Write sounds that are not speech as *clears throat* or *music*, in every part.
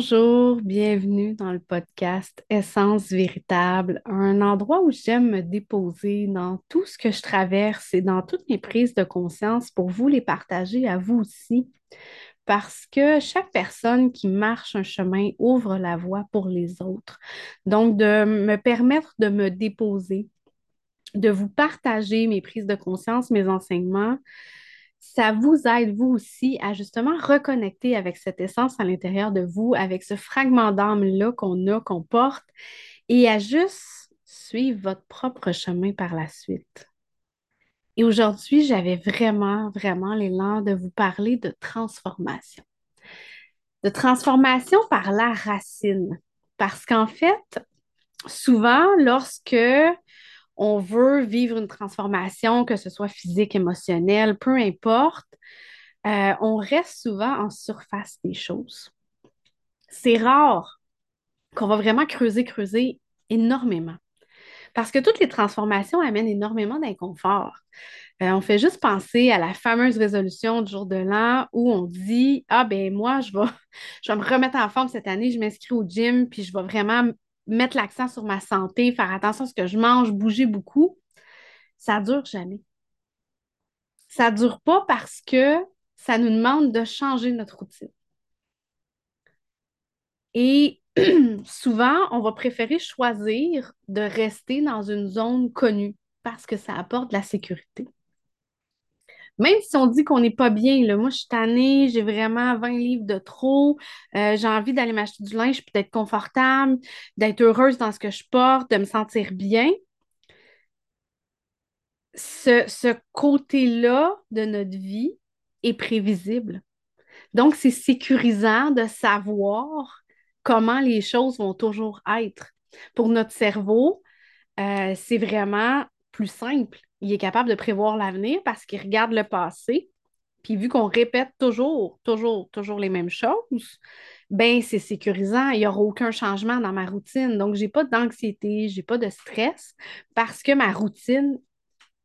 Bonjour, bienvenue dans le podcast Essence véritable, un endroit où j'aime me déposer dans tout ce que je traverse et dans toutes mes prises de conscience pour vous les partager à vous aussi, parce que chaque personne qui marche un chemin ouvre la voie pour les autres. Donc, de me permettre de me déposer, de vous partager mes prises de conscience, mes enseignements ça vous aide, vous aussi, à justement reconnecter avec cette essence à l'intérieur de vous, avec ce fragment d'âme-là qu'on a, qu'on porte, et à juste suivre votre propre chemin par la suite. Et aujourd'hui, j'avais vraiment, vraiment l'élan de vous parler de transformation. De transformation par la racine. Parce qu'en fait, souvent, lorsque on veut vivre une transformation, que ce soit physique, émotionnelle, peu importe, euh, on reste souvent en surface des choses. C'est rare qu'on va vraiment creuser, creuser énormément. Parce que toutes les transformations amènent énormément d'inconfort. Euh, on fait juste penser à la fameuse résolution du jour de l'an où on dit Ah, ben moi, je vais, *laughs* je vais me remettre en forme cette année, je m'inscris au gym, puis je vais vraiment mettre l'accent sur ma santé, faire attention à ce que je mange, bouger beaucoup, ça dure jamais. Ça dure pas parce que ça nous demande de changer notre routine. Et *clears throat* souvent, on va préférer choisir de rester dans une zone connue parce que ça apporte la sécurité. Même si on dit qu'on n'est pas bien, moi je suis tannée, j'ai vraiment 20 livres de trop, euh, j'ai envie d'aller m'acheter du linge, puis d'être confortable, d'être heureuse dans ce que je porte, de me sentir bien. Ce, ce côté-là de notre vie est prévisible. Donc, c'est sécurisant de savoir comment les choses vont toujours être. Pour notre cerveau, euh, c'est vraiment plus simple il est capable de prévoir l'avenir parce qu'il regarde le passé. Puis vu qu'on répète toujours, toujours, toujours les mêmes choses, ben c'est sécurisant. Il n'y aura aucun changement dans ma routine. Donc, je n'ai pas d'anxiété, je n'ai pas de stress parce que ma routine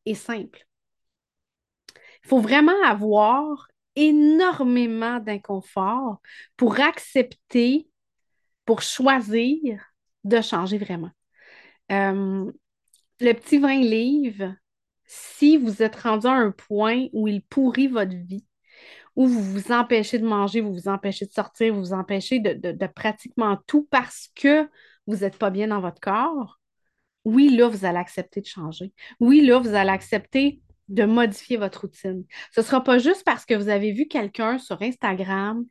est simple. Il faut vraiment avoir énormément d'inconfort pour accepter, pour choisir de changer vraiment. Euh, le petit 20 livres, si vous êtes rendu à un point où il pourrit votre vie, où vous vous empêchez de manger, vous vous empêchez de sortir, vous vous empêchez de, pratiquement tout parce que vous n'êtes pas bien dans votre corps, oui, là, vous allez accepter de changer. Oui, là, vous allez accepter de modifier votre routine. Ce ne sera pas juste parce que vous avez vu quelqu'un sur Instagram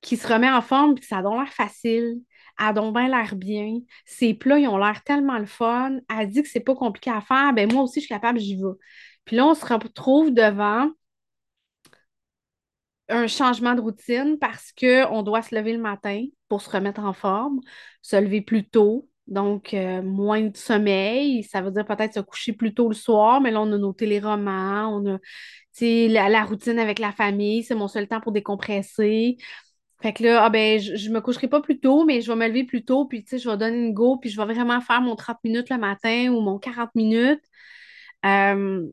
qui se remet en forme et que ça a l'air facile, a donc l'air bien. Ces plats, ils ont l'air tellement le fun. Elle dit que c'est pas compliqué à faire. Ben moi aussi, je suis capable, j'y vais. Puis là, on se retrouve devant un changement de routine parce qu'on doit se lever le matin pour se remettre en forme, se lever plus tôt, donc euh, moins de sommeil. Ça veut dire peut-être se coucher plus tôt le soir, mais là, on a nos téléromans, on a la routine avec la famille, c'est mon seul temps pour décompresser. Fait que là, ah ben, je, ne me coucherai pas plus tôt, mais je vais me lever plus tôt, puis tu sais, je vais donner une go, puis je vais vraiment faire mon 30 minutes le matin ou mon 40 minutes. Euh,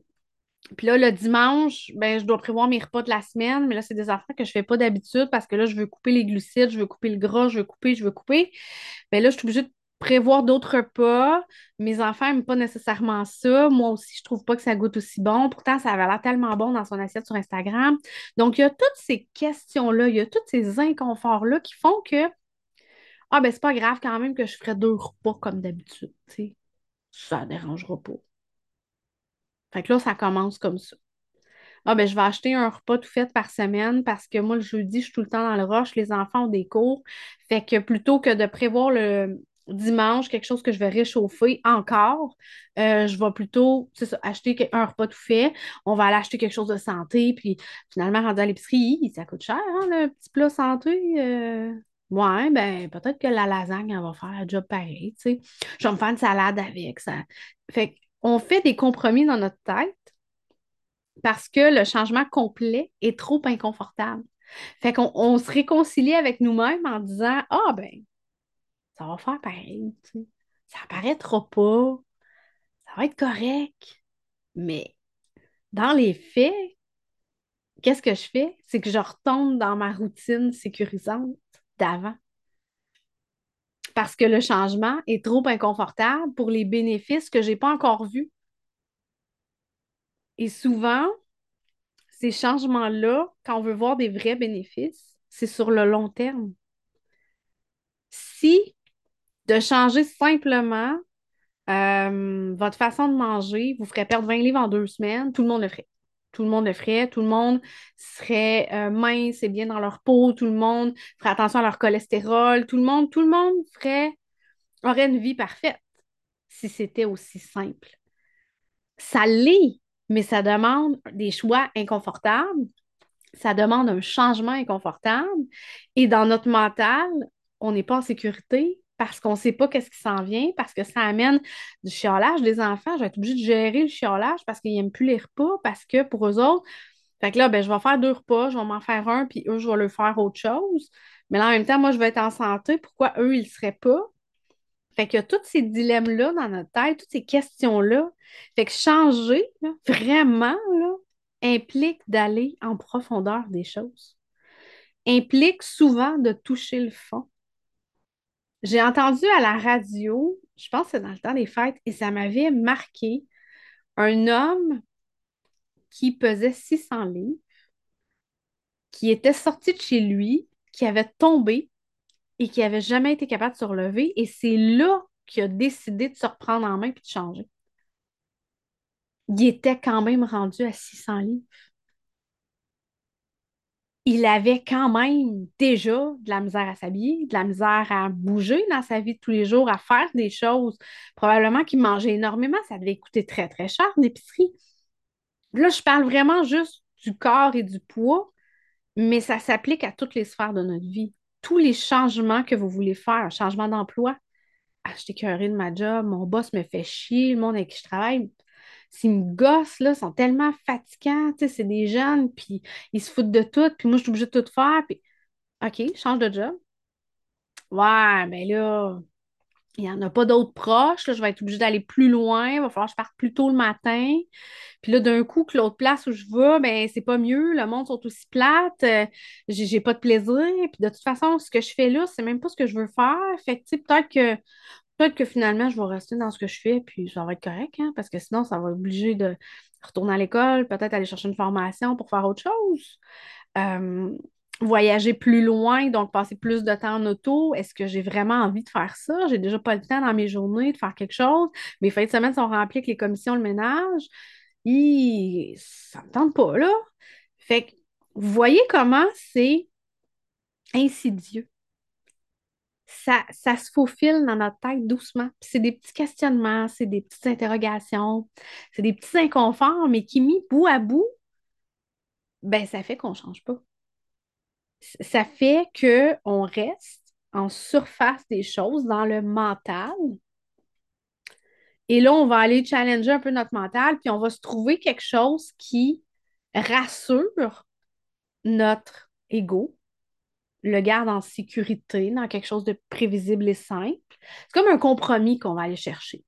puis là, le dimanche, ben, je dois prévoir mes repas de la semaine, mais là, c'est des affaires que je fais pas d'habitude parce que là, je veux couper les glucides, je veux couper le gras, je veux couper, je veux couper. Ben là, je suis obligée de prévoir d'autres repas. Mes enfants n'aiment pas nécessairement ça. Moi aussi, je trouve pas que ça goûte aussi bon. Pourtant, ça avait l'air tellement bon dans son assiette sur Instagram. Donc, il y a toutes ces questions-là, il y a tous ces inconforts-là qui font que, ah, ben, c'est pas grave quand même que je ferais deux repas comme d'habitude. Ça ne dérangera pas. Fait que là, ça commence comme ça. Ah, ben, je vais acheter un repas tout fait par semaine parce que moi, le jeudi, je suis tout le temps dans le rush. Les enfants ont des cours. Fait que plutôt que de prévoir le, dimanche, quelque chose que je vais réchauffer encore, euh, je vais plutôt acheter un repas tout fait. On va aller acheter quelque chose de santé. Puis finalement, rendu à l'épicerie, ça coûte cher, hein, le petit plat santé. Euh. Ouais, ben peut-être que la lasagne, elle va faire un job pareil. Je vais me faire une salade avec ça. Fait on fait des compromis dans notre tête parce que le changement complet est trop inconfortable. Fait qu'on on se réconcilie avec nous-mêmes en disant Ah, ben, ça va faire pareil, tu sais. Ça apparaîtra pas, ça va être correct. Mais dans les faits, qu'est-ce que je fais? C'est que je retombe dans ma routine sécurisante d'avant. parce que le changement est trop inconfortable pour les bénéfices que je n'ai pas encore vus. Et souvent, ces changements-là, quand on veut voir des vrais bénéfices, c'est sur le long terme. Si de changer simplement euh, votre façon de manger. Vous ferait perdre 20 livres en deux semaines, tout le monde le ferait. Tout le monde le ferait, tout le monde serait euh, mince et bien dans leur peau, tout le monde ferait attention à leur cholestérol, tout le monde, tout le monde ferait, aurait une vie parfaite si c'était aussi simple. Ça l'est, mais ça demande des choix inconfortables, ça demande un changement inconfortable. Et dans notre mental, on n'est pas en sécurité parce qu'on ne sait pas qu'est-ce qui s'en vient, parce que ça amène du chiolage des enfants. Je vais être obligée de gérer le chiolage parce qu'ils n'aiment plus les repas, parce que pour eux autres, fait que là, ben, je vais faire deux repas, je vais m'en faire un, puis eux, je vais leur faire autre chose. Mais là, en même temps, moi, je vais être en santé. Pourquoi eux, ils ne seraient pas? Fait qu'il y a tous ces dilemmes-là dans notre tête, toutes ces questions-là. Fait que changer, vraiment, implique d'aller en profondeur des choses. Implique souvent de toucher le fond. J'ai entendu à la radio, je pense que c'est dans le temps des fêtes, et ça m'avait marqué un homme qui pesait 600 livres, qui était sorti de chez lui, qui avait tombé et qui n'avait jamais été capable de se relever. Et c'est là qu'il a décidé de se reprendre en main et de changer. Il était quand même rendu à 600 livres il avait quand même déjà de la misère à s'habiller, de la misère à bouger dans sa vie de tous les jours, à faire des choses. Probablement qu'il mangeait énormément, ça devait coûter très, très cher l'épicerie. Là, je parle vraiment juste du corps et du poids, mais ça s'applique à toutes les sphères de notre vie. Tous les changements que vous voulez faire, un changement d'emploi. Ah, je de ma job, mon boss me fait chier, le monde avec qui je travaille, s'ils me gossent, là, sont tellement fatigants, tu sais, c'est des jeunes, puis ils se foutent de tout, puis moi, je suis obligée de tout faire, puis OK, change de job. Ouais, mais là, il n'y en a pas d'autres proches, là, je vais être obligée d'aller plus loin, il va falloir que je parte plus tôt le matin. Puis là, d'un coup, que l'autre place où je vais, ben, c'est pas mieux, le monde sont aussi plates, euh, j'ai pas de plaisir. Puis de toute façon, ce que je fais là, c'est même pas ce que je veux faire. Fait que, peut-être que Peut-être que finalement, je vais rester dans ce que je fais, puis ça va être correct, hein, parce que sinon, ça va obliger de retourner à l'école, peut-être aller chercher une formation pour faire autre chose. Voyager plus loin, donc passer plus de temps en auto. Est-ce que j'ai vraiment envie de faire ça? J'ai déjà pas le temps dans mes journées de faire quelque chose. Mes fins de semaine sont remplies avec les commissions, le ménage. Et ça me tente pas, là. Fait que vous voyez comment c'est insidieux ça, se faufile dans notre tête doucement. c'est des petits questionnements, c'est des petites interrogations, c'est des petits inconforts, mais qui, mis bout à bout, ben, ça fait qu'on ne change pas. Ça fait qu'on reste en surface des choses, dans le mental. Et là, on va aller challenger un peu notre mental, puis on va se trouver quelque chose qui rassure notre ego, le garde en sécurité, dans quelque chose de prévisible et simple. C'est comme un compromis qu'on va aller chercher.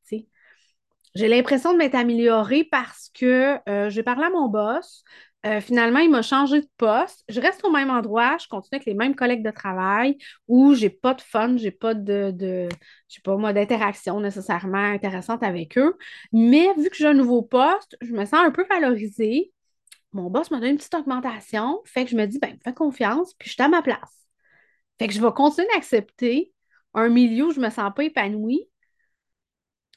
J'ai l'impression de m'être améliorée parce que euh, j'ai parlé à mon boss. Euh, finalement, il m'a changé de poste. Je reste au même endroit, je continue avec les mêmes collègues de travail où j'ai pas de fun, j'ai pas de, je sais pas moi, d'interaction nécessairement intéressante avec eux. Mais vu que j'ai un nouveau poste, je me sens un peu valorisée. Mon boss m'a donné une petite augmentation, fait que je me dis, ben, fais confiance, puis je suis à ma place. Fait que je vais continuer d'accepter un milieu où je ne me sens pas épanouie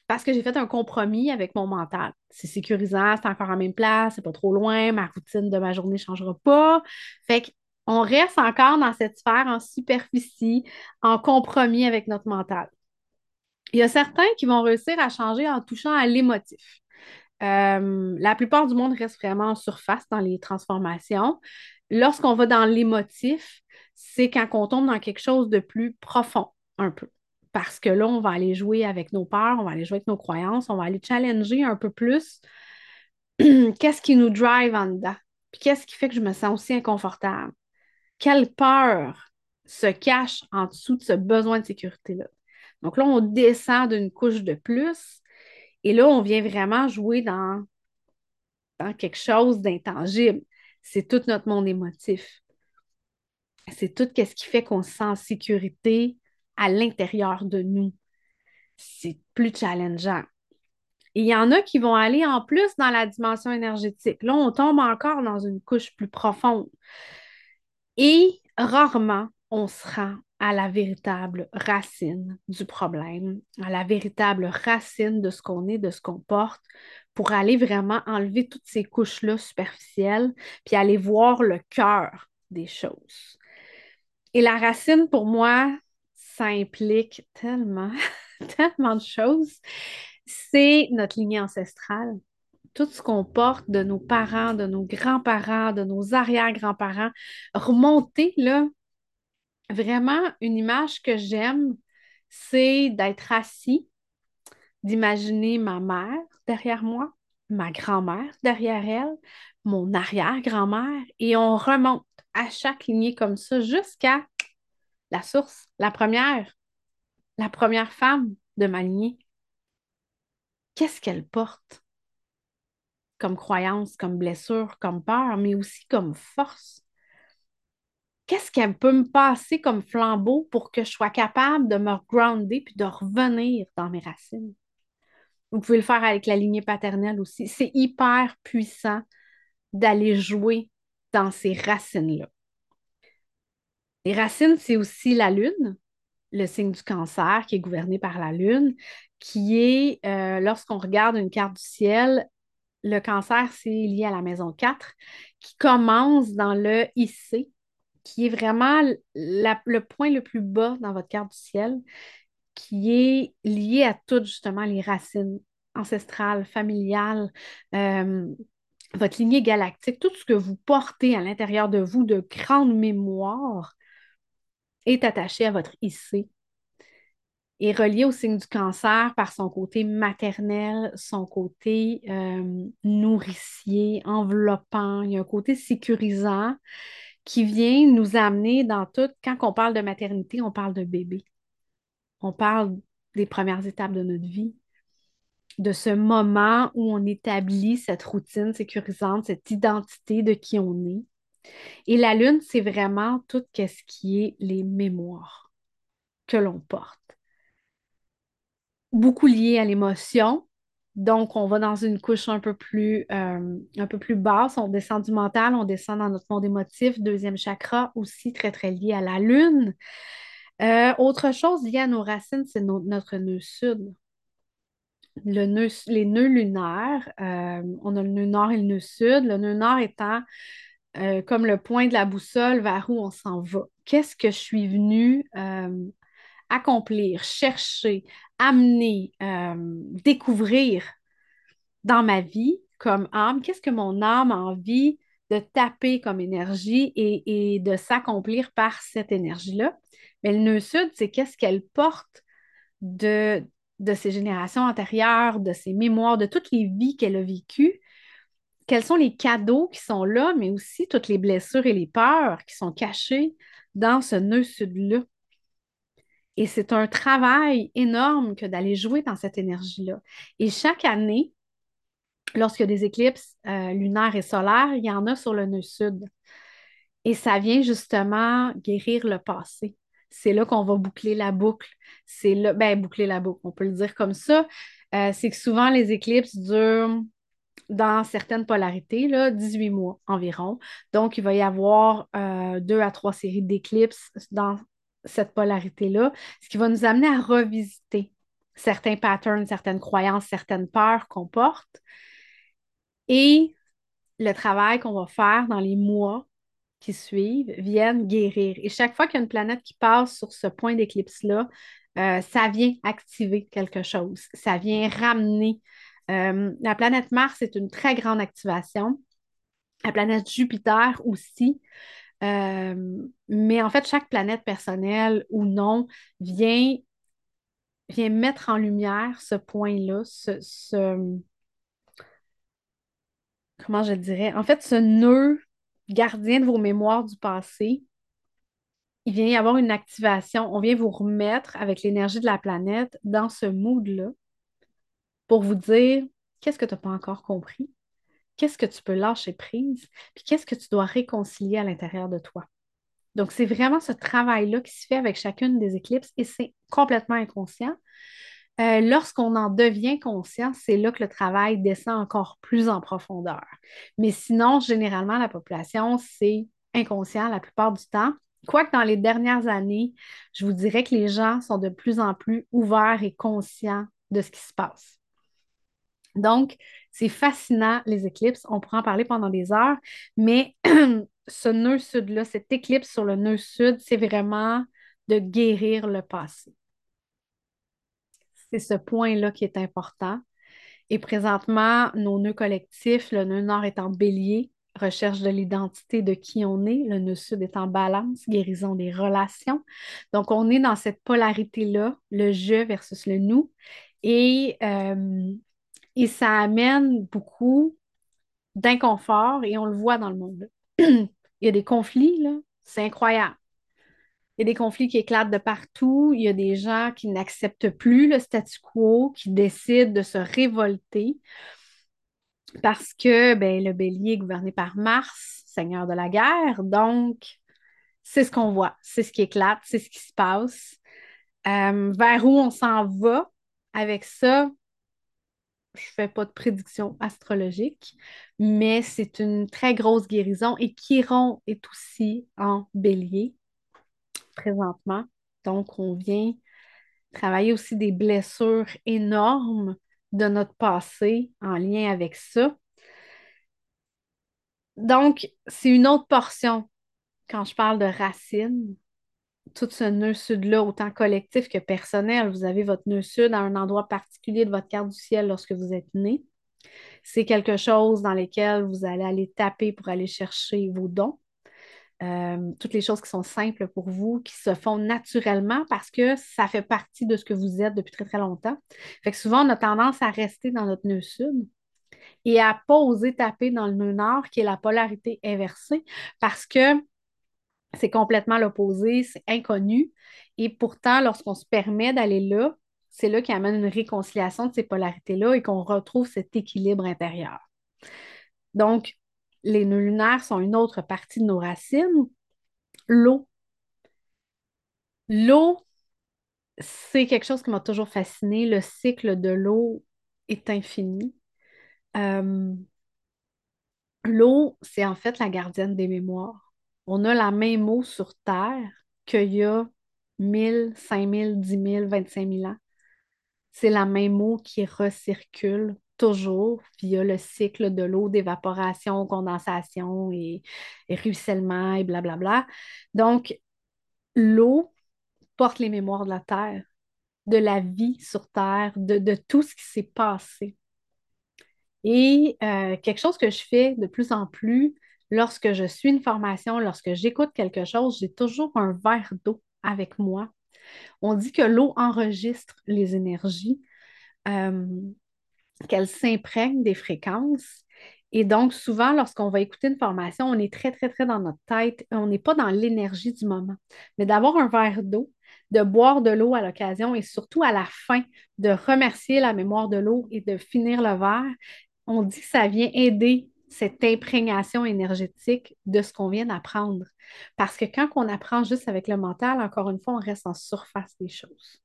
parce que j'ai fait un compromis avec mon mental. C'est sécurisant, c'est encore en même place, c'est pas trop loin, ma routine de ma journée ne changera pas. Fait qu'on reste encore dans cette sphère en superficie, en compromis avec notre mental. Il y a certains qui vont réussir à changer en touchant à l'émotif. Euh, la plupart du monde reste vraiment en surface dans les transformations. Lorsqu'on va dans l'émotif, c'est quand on tombe dans quelque chose de plus profond, un peu. Parce que là, on va aller jouer avec nos peurs, on va aller jouer avec nos croyances, on va aller challenger un peu plus *clears throat* qu'est-ce qui nous drive en dedans. Puis qu'est-ce qui fait que je me sens aussi inconfortable? Quelle peur se cache en dessous de ce besoin de sécurité-là? Donc là, on descend d'une couche de plus et là, on vient vraiment jouer dans, dans quelque chose d'intangible. C'est tout notre monde émotif c'est tout ce qui fait qu'on se sent en sécurité à l'intérieur de nous, c'est plus challengeant. Il y en a qui vont aller en plus dans la dimension énergétique. Là, on tombe encore dans une couche plus profonde. Et rarement, on se rend à la véritable racine du problème, à la véritable racine de ce qu'on est, de ce qu'on porte, pour aller vraiment enlever toutes ces couches-là superficielles, puis aller voir le cœur des choses. Et la racine, pour moi, ça implique tellement, *laughs* tellement de choses. C'est notre lignée ancestrale. Tout ce qu'on porte de nos parents, de nos grands-parents, de nos arrière-grands-parents, remonter là, vraiment une image que j'aime, c'est d'être assis, d'imaginer ma mère derrière moi, ma grand-mère derrière elle, mon arrière-grand-mère, et on remonte à chaque lignée comme ça jusqu'à la source, la première, la première femme de ma lignée. Qu'est-ce qu'elle porte? Comme croyance, comme blessure, comme peur, mais aussi comme force? qu'est-ce qu'elle peut me passer comme flambeau pour que je sois capable de me grounder puis de revenir dans mes racines? Vous pouvez le faire avec la lignée paternelle aussi. C'est hyper puissant d'aller jouer dans ces racines-là. Les racines, c'est aussi la lune, le signe du cancer qui est gouverné par la lune, qui est, euh, lorsqu'on regarde une carte du ciel, le cancer, c'est lié à la maison 4, qui commence dans le IC, qui est vraiment le point le plus bas dans votre carte du ciel, qui est lié à toutes justement les racines ancestrales, familiales, euh, votre lignée galactique, tout ce que vous portez à l'intérieur de vous de grande mémoire est attaché à votre IC est relié au signe du cancer par son côté maternel, son côté euh, nourricier, enveloppant. Il y a un côté sécurisant qui vient nous amener dans tout. Quand on parle de maternité, on parle de bébé. On parle des premières étapes de notre vie, de ce moment où on établit cette routine sécurisante, cette identité de qui on est. Et la lune, c'est vraiment tout ce qui est les mémoires que l'on porte. Beaucoup lié à l'émotion, donc, on va dans une couche un peu plus, euh, basse. On descend du mental, on descend dans notre monde émotif. Deuxième chakra, aussi très, très lié à la lune. Euh, autre chose liée à nos racines, c'est notre nœud sud. Le les nœuds lunaires, euh, on a le nœud nord et le nœud sud. Le nœud nord étant comme le point de la boussole vers où on s'en va. Qu'est-ce que je suis venue accomplir, chercher, amener, euh, découvrir dans ma vie comme âme, qu'est-ce que mon âme a envie de taper comme énergie et, de s'accomplir par cette énergie-là? Mais le nœud sud, c'est qu'est-ce qu'elle porte de, de ses générations antérieures, de ses mémoires, de toutes les vies qu'elle a vécues. Quels sont les cadeaux qui sont là, mais aussi toutes les blessures et les peurs qui sont cachées dans ce nœud sud-là. Et c'est un travail énorme que d'aller jouer dans cette énergie-là. Et chaque année, lorsqu'il y a des éclipses euh, lunaires et solaires, il y en a sur le nœud sud. Et ça vient justement guérir le passé. C'est là qu'on va boucler la boucle. C'est là, ben, boucler la boucle, on peut le dire comme ça. Euh, c'est que souvent, les éclipses durent dans certaines polarités, là, 18 mois environ. Donc, il va y avoir euh, deux à trois séries d'éclipses dans cette polarité-là, ce qui va nous amener à revisiter certains patterns, certaines croyances, certaines peurs qu'on porte. Et le travail qu'on va faire dans les mois qui suivent viennent guérir. Et chaque fois qu'il y a une planète qui passe sur ce point d'éclipse-là, euh, ça vient activer quelque chose. Ça vient ramener. Euh, la planète Mars est une très grande activation. La planète Jupiter aussi. Euh, mais en fait, chaque planète personnelle ou non vient, vient mettre en lumière ce point-là, ce, comment je dirais, en fait, ce nœud gardien de vos mémoires du passé. Il vient y avoir une activation. On vient vous remettre avec l'énergie de la planète dans ce mood-là pour vous dire qu'est-ce que tu n'as pas encore compris, qu'est-ce que tu peux lâcher prise, puis qu'est-ce que tu dois réconcilier à l'intérieur de toi. Donc, c'est vraiment ce travail-là qui se fait avec chacune des éclipses et c'est complètement inconscient. Euh, lorsqu'on en devient conscient, c'est là que le travail descend encore plus en profondeur. Mais sinon, généralement, la population, c'est inconscient la plupart du temps. Quoique dans les dernières années, je vous dirais que les gens sont de plus en plus ouverts et conscients de ce qui se passe. Donc, c'est fascinant, les éclipses. On pourra en parler pendant des heures, mais *clears throat* ce nœud sud-là, cette éclipse sur le nœud sud, c'est vraiment de guérir le passé. C'est ce point-là qui est important. Et présentement, nos nœuds collectifs, le nœud nord est en bélier, recherche de l'identité de qui on est, le nœud sud est en balance, guérison des relations. Donc, on est dans cette polarité-là, le je versus le nous. Et, euh, et ça amène beaucoup d'inconfort et on le voit dans le monde. *clears throat* Il y a des conflits, là, c'est incroyable. Il y a des conflits qui éclatent de partout. Il y a des gens qui n'acceptent plus le statu quo, qui décident de se révolter parce que ben, le bélier est gouverné par Mars, seigneur de la guerre. Donc, c'est ce qu'on voit, c'est ce qui éclate, c'est ce qui se passe. Euh, vers où on s'en va avec ça, je ne fais pas de prédiction astrologique, mais c'est une très grosse guérison et Chiron est aussi en bélier présentement. Donc, on vient travailler aussi des blessures énormes de notre passé en lien avec ça. Donc, c'est une autre portion quand je parle de racines. Tout ce nœud sud-là, autant collectif que personnel, vous avez votre nœud sud à un endroit particulier de votre carte du ciel lorsque vous êtes né. C'est quelque chose dans lequel vous allez aller taper pour aller chercher vos dons. Euh, toutes les choses qui sont simples pour vous, qui se font naturellement parce que ça fait partie de ce que vous êtes depuis très, très longtemps. Fait que souvent, on a tendance à rester dans notre nœud sud et à pas oser taper dans le nœud nord, qui est la polarité inversée, parce que c'est complètement l'opposé, c'est inconnu. Et pourtant, lorsqu'on se permet d'aller là, c'est là qui amène une réconciliation de ces polarités-là et qu'on retrouve cet équilibre intérieur. Donc, les nœuds lunaires sont une autre partie de nos racines. L'eau. L'eau, c'est quelque chose qui m'a toujours fasciné. Le cycle de l'eau est infini. Euh, l'eau, c'est en fait la gardienne des mémoires. On a la même eau sur Terre qu'il y a 1000, 5000, 10 000, 25 000 ans. C'est la même eau qui recircule toujours via le cycle de l'eau, d'évaporation, condensation et, ruissellement et blablabla. Donc, l'eau porte les mémoires de la Terre, de la vie sur Terre, de, tout ce qui s'est passé. Et euh, quelque chose que je fais de plus en plus lorsque je suis une formation, lorsque j'écoute quelque chose, j'ai toujours un verre d'eau avec moi. On dit que l'eau enregistre les énergies. Euh, qu'elle s'imprègne des fréquences. Et donc, souvent, lorsqu'on va écouter une formation, on est très, très, très dans notre tête. On n'est pas dans l'énergie du moment. Mais d'avoir un verre d'eau, de boire de l'eau à l'occasion et surtout à la fin, de remercier la mémoire de l'eau et de finir le verre, on dit que ça vient aider cette imprégnation énergétique de ce qu'on vient d'apprendre. Parce que quand on apprend juste avec le mental, encore une fois, on reste en surface des choses.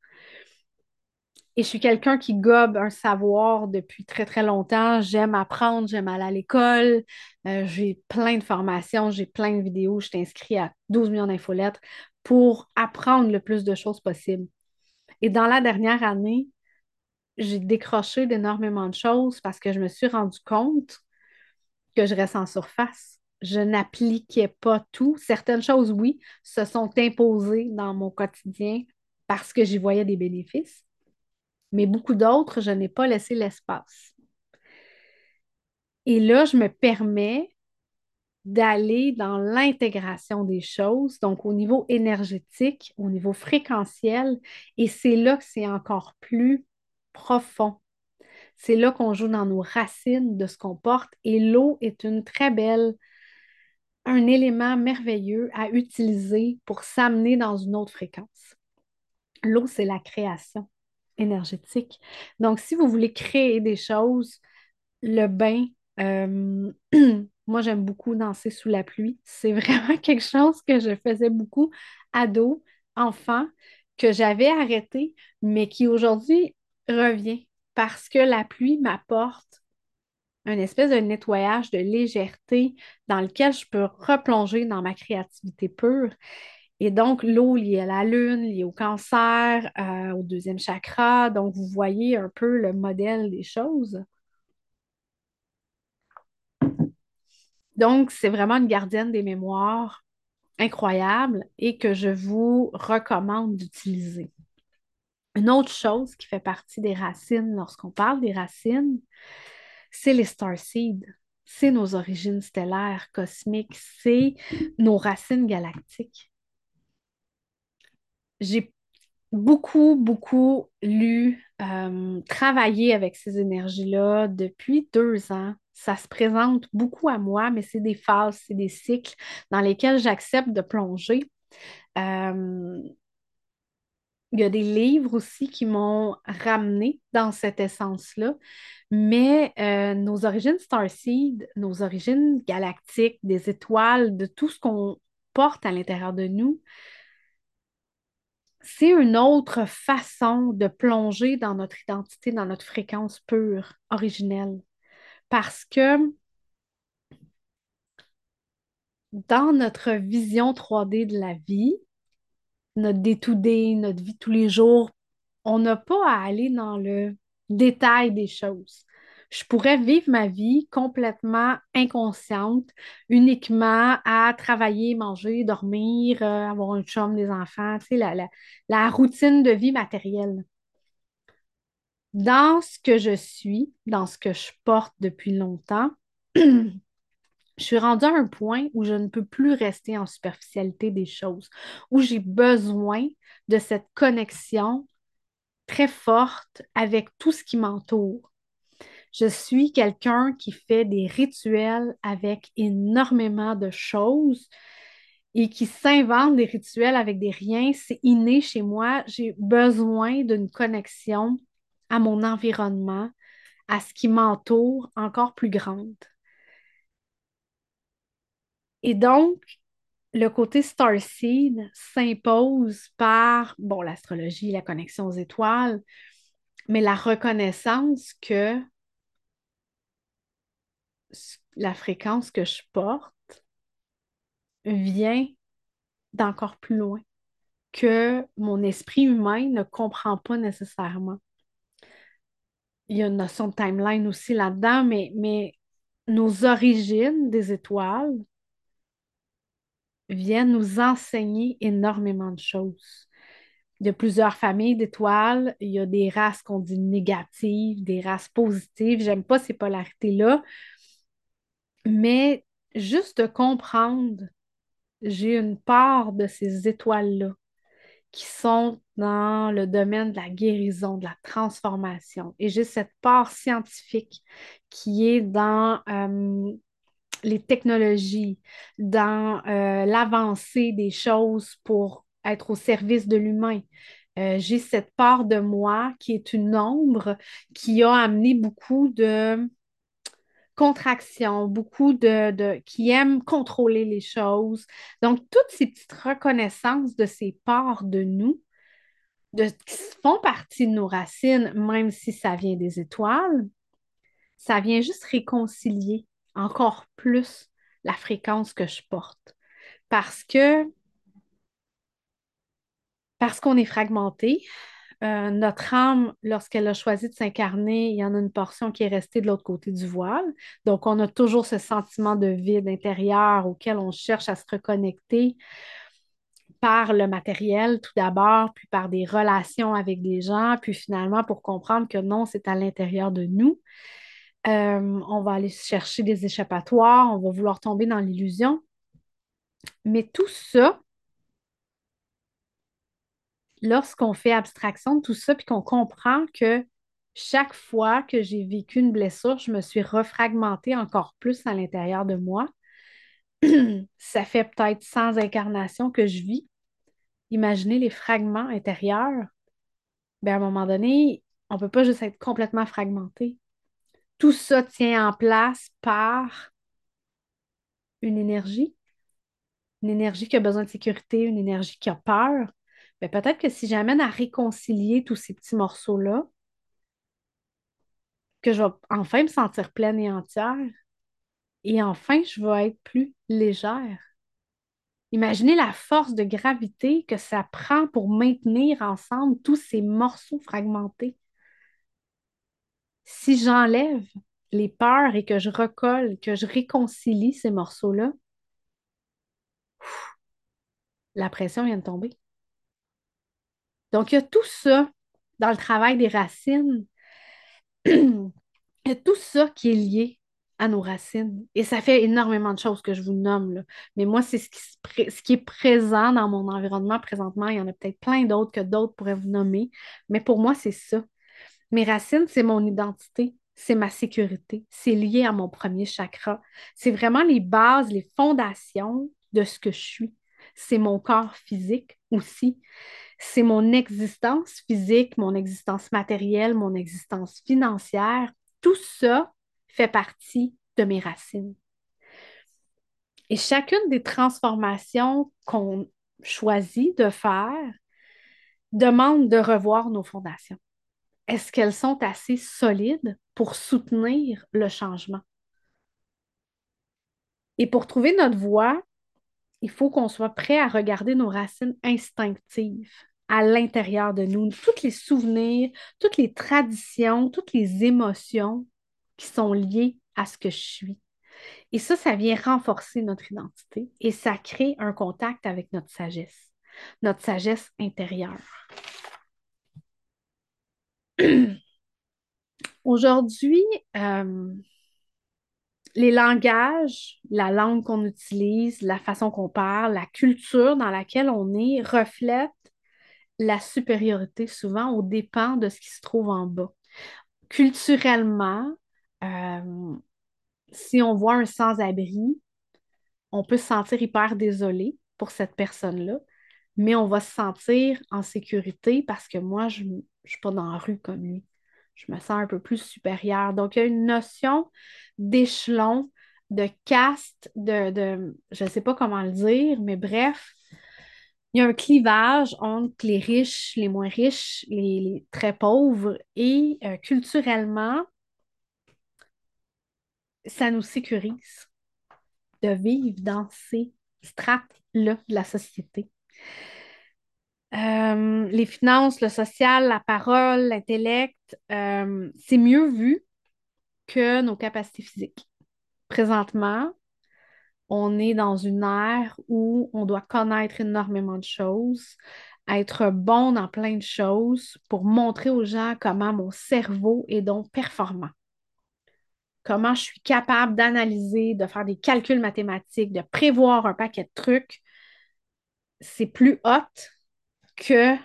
Et je suis quelqu'un qui gobe un savoir depuis très, très longtemps. J'aime apprendre, j'aime aller à l'école. Euh, j'ai plein de formations, j'ai plein de vidéos. Je suis inscrite à 12 millions d'infolettres pour apprendre le plus de choses possible. Et dans la dernière année, j'ai décroché d'énormément de choses parce que je me suis rendu compte que je reste en surface. Je n'appliquais pas tout. Certaines choses, oui, se sont imposées dans mon quotidien parce que j'y voyais des bénéfices mais beaucoup d'autres, je n'ai pas laissé l'espace. Et là, je me permets d'aller dans l'intégration des choses, donc au niveau énergétique, au niveau fréquentiel, et c'est là que c'est encore plus profond. C'est là qu'on joue dans nos racines de ce qu'on porte, et l'eau est une très belle, un élément merveilleux à utiliser pour s'amener dans une autre fréquence. L'eau, c'est la création énergétique. Donc, si vous voulez créer des choses, le bain Euh, *clears throat* moi, j'aime beaucoup danser sous la pluie. C'est *laughs* vraiment quelque chose que je faisais beaucoup ado, enfant, que j'avais arrêté, mais qui aujourd'hui revient parce que la pluie m'apporte un espèce de nettoyage de légèreté dans lequel je peux replonger dans ma créativité pure. Et donc, l'eau liée à la lune, liée au cancer, euh, au deuxième chakra. Donc, vous voyez un peu le modèle des choses. Donc, c'est vraiment une gardienne des mémoires incroyable et que je vous recommande d'utiliser. Une autre chose qui fait partie des racines lorsqu'on parle des racines, c'est les starseeds. C'est nos origines stellaires, cosmiques, c'est nos racines galactiques. J'ai beaucoup, beaucoup lu, euh, travaillé avec ces énergies-là depuis deux ans. Ça se présente beaucoup à moi, mais c'est des phases, c'est des cycles dans lesquels j'accepte de plonger. Euh, il y a des livres aussi qui m'ont ramené dans cette essence-là. Mais euh, nos origines Starseed, nos origines galactiques, des étoiles, de tout ce qu'on porte à l'intérieur de nous, c'est une autre façon de plonger dans notre identité, dans notre fréquence pure, originelle. Parce que dans notre vision 3D de la vie, notre day-to-day, notre vie tous les jours, on n'a pas à aller dans le détail des choses. Je pourrais vivre ma vie complètement inconsciente, uniquement à travailler, manger, dormir, euh, avoir un chum, des enfants, tu sais, la, la, la routine de vie matérielle. Dans ce que je suis, dans ce que je porte depuis longtemps, *clears throat* je suis rendue à un point où je ne peux plus rester en superficialité des choses, où j'ai besoin de cette connexion très forte avec tout ce qui m'entoure. Je suis quelqu'un qui fait des rituels avec énormément de choses et qui s'invente des rituels avec des riens. C'est inné chez moi. J'ai besoin d'une connexion à mon environnement, à ce qui m'entoure encore plus grande. Et donc, le côté Starseed s'impose par, bon, l'astrologie, la connexion aux étoiles, mais la reconnaissance que la fréquence que je porte vient d'encore plus loin, que mon esprit humain ne comprend pas nécessairement. Il y a une notion de timeline aussi là-dedans, mais, nos origines des étoiles viennent nous enseigner énormément de choses. Il y a plusieurs familles d'étoiles. Il y a des races qu'on dit négatives, des races positives. J'aime pas ces polarités-là. Mais juste comprendre, j'ai une part de ces étoiles-là qui sont dans le domaine de la guérison, de la transformation. Et j'ai cette part scientifique qui est dans euh, les technologies, dans euh, l'avancée des choses pour être au service de l'humain. Euh, j'ai cette part de moi qui est une ombre qui a amené beaucoup de contraction, beaucoup de, qui aiment contrôler les choses. Donc, toutes ces petites reconnaissances de ces parts de nous, de, qui font partie de nos racines, même si ça vient des étoiles, ça vient juste réconcilier encore plus la fréquence que je porte. Parce que parce qu'on est fragmenté, euh, notre âme, lorsqu'elle a choisi de s'incarner, il y en a une portion qui est restée de l'autre côté du voile. Donc, on a toujours ce sentiment de vide intérieur auquel on cherche à se reconnecter par le matériel tout d'abord, puis par des relations avec des gens, puis finalement pour comprendre que non, c'est à l'intérieur de nous. Euh, on va aller chercher des échappatoires, on va vouloir tomber dans l'illusion. Mais tout ça, lorsqu'on fait abstraction de tout ça, puis qu'on comprend que chaque fois que j'ai vécu une blessure, je me suis refragmentée encore plus à l'intérieur de moi. *clears throat* ça fait peut-être 100 incarnations que je vis. Imaginez les fragments intérieurs. Ben, à un moment donné, on ne peut pas juste être complètement fragmenté. tout ça tient en place par une énergie, une énergie qui a besoin de sécurité, une énergie qui a peur. Mais peut-être que si j'amène à réconcilier tous ces petits morceaux-là, que je vais enfin me sentir pleine et entière, et enfin je vais être plus légère. Imaginez la force de gravité que ça prend pour maintenir ensemble tous ces morceaux fragmentés. Si j'enlève les peurs et que je recolle, que je réconcilie ces morceaux-là, la pression vient de tomber. Donc, il y a tout ça dans le travail des racines. *clears throat* il y a tout ça qui est lié à nos racines. Et ça fait énormément de choses que je vous nomme. Là. Mais moi, c'est ce qui, ce qui est présent dans mon environnement présentement. Il y en a peut-être plein d'autres que d'autres pourraient vous nommer. Mais pour moi, c'est ça. Mes racines, c'est mon identité, c'est ma sécurité, c'est lié à mon premier chakra. C'est vraiment les bases, les fondations de ce que je suis. C'est mon corps physique aussi. C'est mon existence physique, mon existence matérielle, mon existence financière. Tout ça fait partie de mes racines. Et chacune des transformations qu'on choisit de faire demande de revoir nos fondations. Est-ce qu'elles sont assez solides pour soutenir le changement? Et pour trouver notre voie, il faut qu'on soit prêt à regarder nos racines instinctives à l'intérieur de nous, tous les souvenirs, toutes les traditions, toutes les émotions qui sont liées à ce que je suis. Et ça, ça vient renforcer notre identité et ça crée un contact avec notre sagesse, notre sagesse intérieure. *clears throat* Aujourd'hui, euh, les langages, la langue qu'on utilise, la façon qu'on parle, la culture dans laquelle on est reflètent la supériorité souvent au dépend de ce qui se trouve en bas. Culturellement, euh, si on voit un sans-abri, on peut se sentir hyper désolé pour cette personne-là, mais on va se sentir en sécurité parce que moi, je ne suis pas dans la rue comme lui. Je me sens un peu plus supérieure. Donc, il y a une notion d'échelon, de caste, de, de je ne sais pas comment le dire, mais bref, il y a un clivage entre les riches, les moins riches, les, très pauvres et euh, culturellement, ça nous sécurise de vivre dans ces strates-là de la société. Euh, les finances, le social, la parole, l'intellect, euh, c'est mieux vu que nos capacités physiques. Présentement, on est dans une ère où on doit connaître énormément de choses, être bon dans plein de choses pour montrer aux gens comment mon cerveau est donc performant. Comment je suis capable d'analyser, de faire des calculs mathématiques, de prévoir un paquet de trucs. C'est plus hot que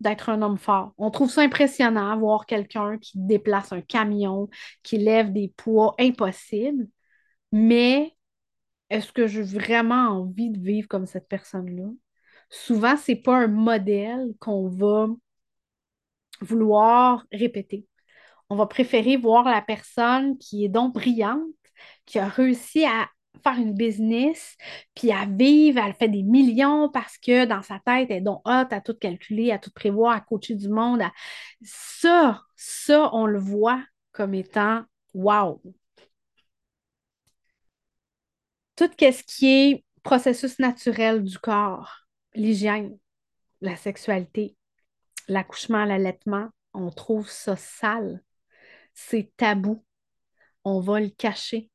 d'être un homme fort. On trouve ça impressionnant, voir quelqu'un qui déplace un camion, qui lève des poids impossibles, mais est-ce que j'ai vraiment envie de vivre comme cette personne-là? Souvent, ce n'est pas un modèle qu'on va vouloir répéter. On va préférer voir la personne qui est donc brillante, qui a réussi à faire une business, puis à vivre, elle fait des millions parce que dans sa tête, elle est donc hot à tout calculer, à tout prévoir, à coacher du monde. Ça, ça, on le voit comme étant wow, tout ce qui est processus naturel du corps, l'hygiène, la sexualité, l'accouchement, l'allaitement, on trouve ça sale. C'est tabou. On va le cacher.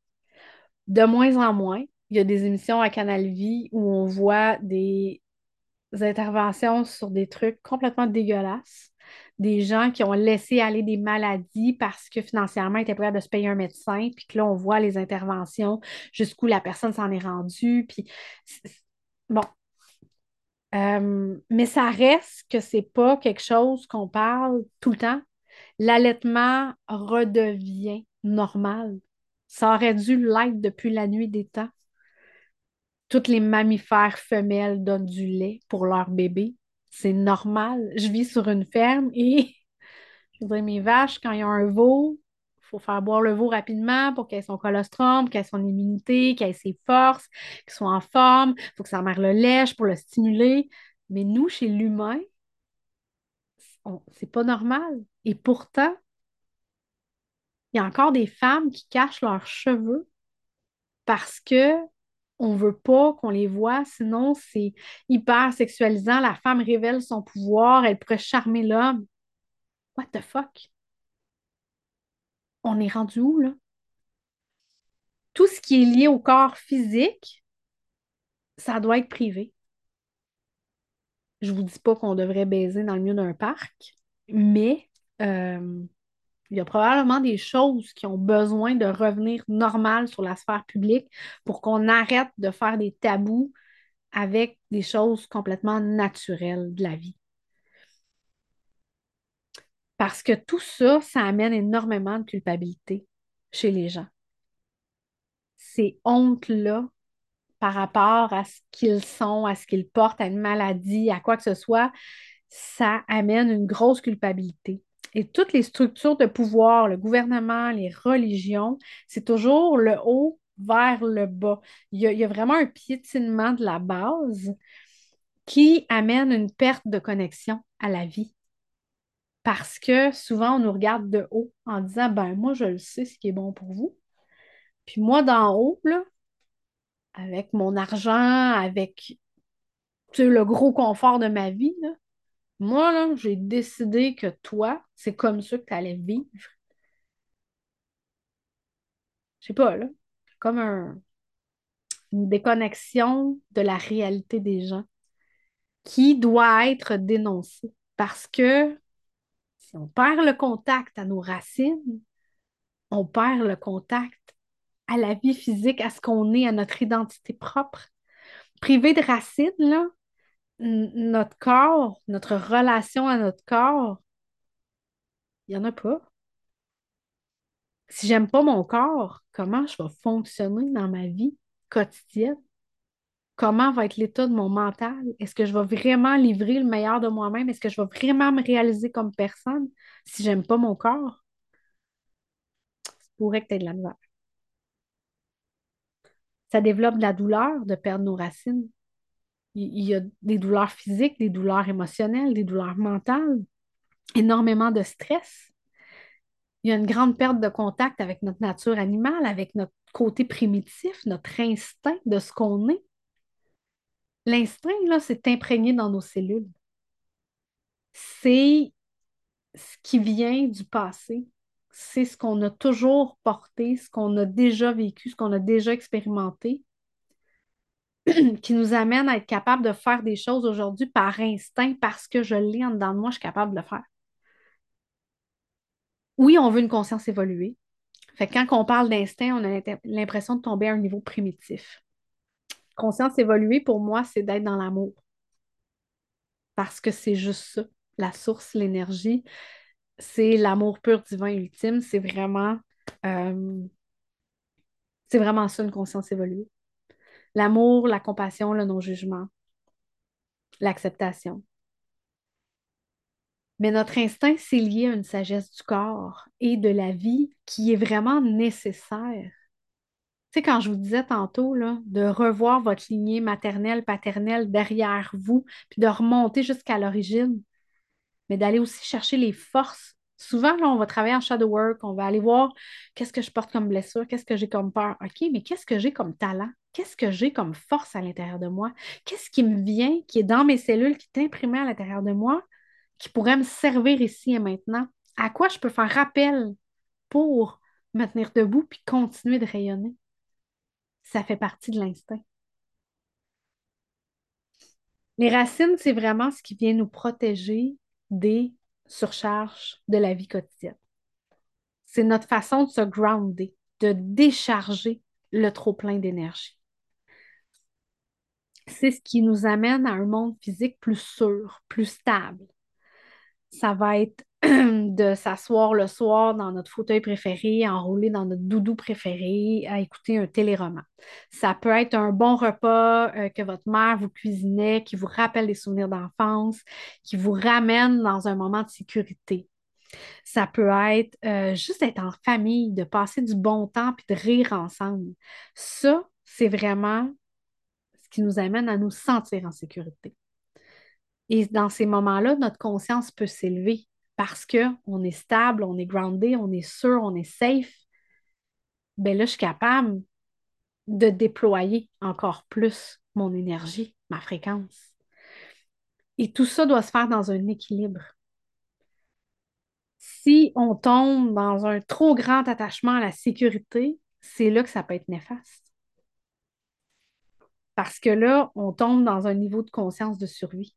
De moins en moins, il y a des émissions à Canal Vie où on voit des interventions sur des trucs complètement dégueulasses des gens qui ont laissé aller des maladies parce que financièrement, ils étaient prêts de se payer un médecin, puis que là, on voit les interventions, jusqu'où la personne s'en est rendue, puis bon. Euh, mais ça reste que c'est pas quelque chose qu'on parle tout le temps. L'allaitement redevient normal. Ça aurait dû l'être depuis la nuit des temps. Toutes les mammifères femelles donnent du lait pour leur bébé c'est normal. Je vis sur une ferme et *laughs* je voudrais mes vaches, quand il y a un veau, faut faire boire le veau rapidement pour qu'elle ait son colostrum, qu'elle ait son immunité, qu'elle ait ses forces, qu'il soit en forme. Il faut que sa mère le lèche pour le stimuler. Mais nous, chez l'humain, c'est pas normal. Et pourtant, il y a encore des femmes qui cachent leurs cheveux parce que on veut pas qu'on les voit, sinon c'est hyper sexualisant. La femme révèle son pouvoir, elle pourrait charmer l'homme. What the fuck? On est rendu où, là? Tout ce qui est lié au corps physique, ça doit être privé. Je vous dis pas qu'on devrait baiser dans le milieu d'un parc, mais euh, il y a probablement des choses qui ont besoin de revenir normales sur la sphère publique pour qu'on arrête de faire des tabous avec des choses complètement naturelles de la vie. Parce que tout ça, ça amène énormément de culpabilité chez les gens. Ces hontes-là par rapport à ce qu'ils sont, à ce qu'ils portent, à une maladie, à quoi que ce soit, ça amène une grosse culpabilité. Et toutes les structures de pouvoir, le gouvernement, les religions, c'est toujours le haut vers le bas. Il y, a, vraiment un piétinement de la base qui amène une perte de connexion à la vie. Parce que souvent, on nous regarde de haut en disant, ben moi, je le sais ce qui est bon pour vous. Puis moi, d'en haut, là, avec mon argent, avec le gros confort de ma vie, moi, j'ai décidé que toi, c'est comme ça que tu allais vivre. Je sais pas, là. Comme un, une déconnexion de la réalité des gens qui doit être dénoncée. Parce que si on perd le contact à nos racines, on perd le contact à la vie physique, à ce qu'on est, à notre identité propre. Privé de racines, là, notre corps, notre relation à notre corps, il n'y en a pas. Si j'aime pas mon corps, comment je vais fonctionner dans ma vie quotidienne? Comment va être l'état de mon mental? Est-ce que je vais vraiment livrer le meilleur de moi-même? Est-ce que je vais vraiment me réaliser comme personne si j'aime pas mon corps? Ça pourrait que tu de la misère. Ça développe de la douleur de perdre nos racines. Il y a des douleurs physiques, des douleurs émotionnelles, des douleurs mentales, énormément de stress. Il y a une grande perte de contact avec notre nature animale, avec notre côté primitif, notre instinct de ce qu'on est. L'instinct, là, c'est imprégné dans nos cellules. C'est ce qui vient du passé. C'est ce qu'on a toujours porté, ce qu'on a déjà vécu, ce qu'on a déjà expérimenté. *clears throat* qui nous amène à être capable de faire des choses aujourd'hui par instinct, parce que je l'ai en dedans de moi, je suis capable de le faire. Oui, on veut une conscience évoluée. Fait quand on parle d'instinct, on a l'impression de tomber à un niveau primitif. Conscience évoluée, pour moi, c'est d'être dans l'amour. Parce que c'est juste ça. La source, l'énergie, c'est l'amour pur divin ultime. C'est vraiment, euh, c'est vraiment ça, une conscience évoluée. L'amour, la compassion, le non-jugement, l'acceptation. Mais notre instinct, c'est lié à une sagesse du corps et de la vie qui est vraiment nécessaire. Tu sais, quand je vous disais tantôt, là, de revoir votre lignée maternelle, paternelle derrière vous, puis de remonter jusqu'à l'origine, mais d'aller aussi chercher les forces Souvent, là, on va travailler en shadow work, on va aller voir qu'est-ce que je porte comme blessure, qu'est-ce que j'ai comme peur. OK, mais qu'est-ce que j'ai comme talent? Qu'est-ce que j'ai comme force à l'intérieur de moi? Qu'est-ce qui me vient, qui est dans mes cellules, qui est imprimé à l'intérieur de moi, qui pourrait me servir ici et maintenant? À quoi je peux faire rappel pour me tenir debout puis continuer de rayonner? Ça fait partie de l'instinct. Les racines, c'est vraiment ce qui vient nous protéger des surcharge de la vie quotidienne. C'est notre façon de se grounder, de décharger le trop-plein d'énergie. C'est ce qui nous amène à un monde physique plus sûr, plus stable. Ça va être *clears throat* de s'asseoir le soir dans notre fauteuil préféré, enroulé dans notre doudou préféré, à écouter un téléroman. Ça peut être un bon repas euh, que votre mère vous cuisinait, qui vous rappelle des souvenirs d'enfance, qui vous ramène dans un moment de sécurité. Ça peut être euh, juste être en famille, de passer du bon temps puis de rire ensemble. Ça, c'est vraiment ce qui nous amène à nous sentir en sécurité. Et dans ces moments-là, notre conscience peut s'élever parce qu'on est stable, on est groundé, on est sûr, on est safe. Bien là, je suis capable de déployer encore plus mon énergie, ma fréquence. Et tout ça doit se faire dans un équilibre. Si on tombe dans un trop grand attachement à la sécurité, c'est là que ça peut être néfaste. Parce que là, on tombe dans un niveau de conscience de survie.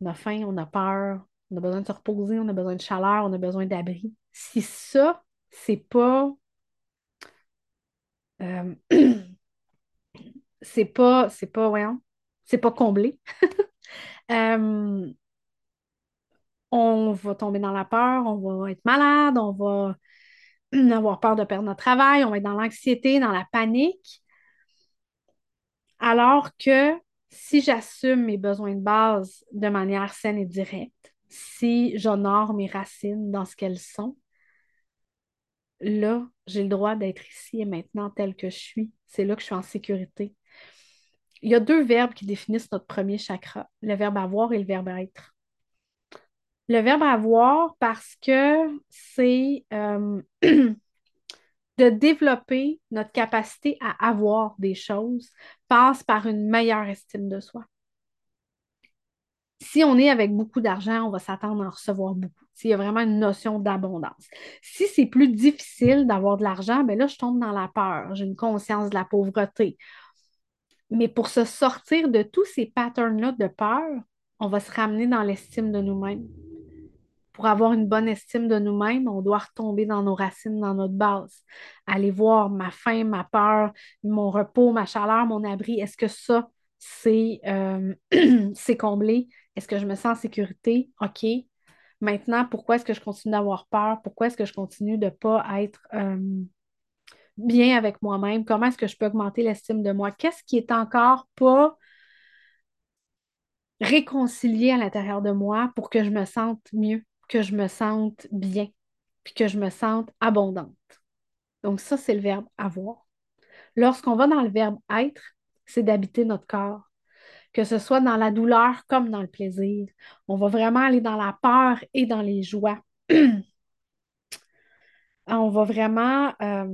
On a faim, on a peur, on a besoin de se reposer, on a besoin de chaleur, on a besoin d'abri. Si ça, c'est pas. Euh, *clears throat* c'est pas. C'est pas, voyons, c'est pas comblé. *laughs* euh, on va tomber dans la peur, on va être malade, on va *clears throat* avoir peur de perdre notre travail, on va être dans l'anxiété, dans la panique. Alors que si j'assume mes besoins de base de manière saine et directe, si j'honore mes racines dans ce qu'elles sont, là, j'ai le droit d'être ici et maintenant tel que je suis. C'est là que je suis en sécurité. Il y a deux verbes qui définissent notre premier chakra, le verbe avoir et le verbe être. Le verbe avoir parce que c'est euh, *clears throat* de développer notre capacité à avoir des choses passe par une meilleure estime de soi. Si on est avec beaucoup d'argent, on va s'attendre à en recevoir beaucoup. S'il y a vraiment une notion d'abondance. Si c'est plus difficile d'avoir de l'argent, bien là, je tombe dans la peur. J'ai une conscience de la pauvreté. Mais pour se sortir de tous ces patterns-là de peur, on va se ramener dans l'estime de nous-mêmes pour avoir une bonne estime de nous-mêmes, on doit retomber dans nos racines, dans notre base. Aller voir ma faim, ma peur, mon repos, ma chaleur, mon abri. Est-ce que ça, c'est euh, *clears throat* comblé? Est-ce que je me sens en sécurité? OK. Maintenant, pourquoi est-ce que je continue d'avoir peur? Pourquoi est-ce que je continue de ne pas être euh, bien avec moi-même? Comment est-ce que je peux augmenter l'estime de moi? Qu'est-ce qui est encore pas réconcilié à l'intérieur de moi pour que je me sente mieux? que je me sente bien, puis que je me sente abondante? Donc ça, c'est le verbe avoir. Lorsqu'on va dans le verbe être, c'est d'habiter notre corps, que ce soit dans la douleur comme dans le plaisir. On va vraiment aller dans la peur et dans les joies. *clears throat* On va vraiment... Euh,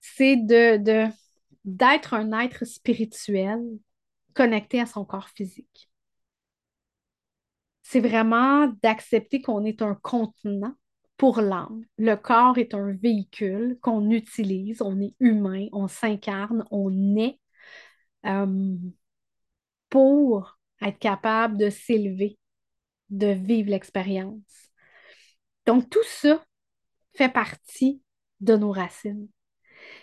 c'est de, d'être un être spirituel connecté à son corps physique c'est vraiment d'accepter qu'on est un contenant pour l'âme. Le corps est un véhicule qu'on utilise, on est humain, on s'incarne, on est euh, pour être capable de s'élever, de vivre l'expérience. Donc tout ça fait partie de nos racines.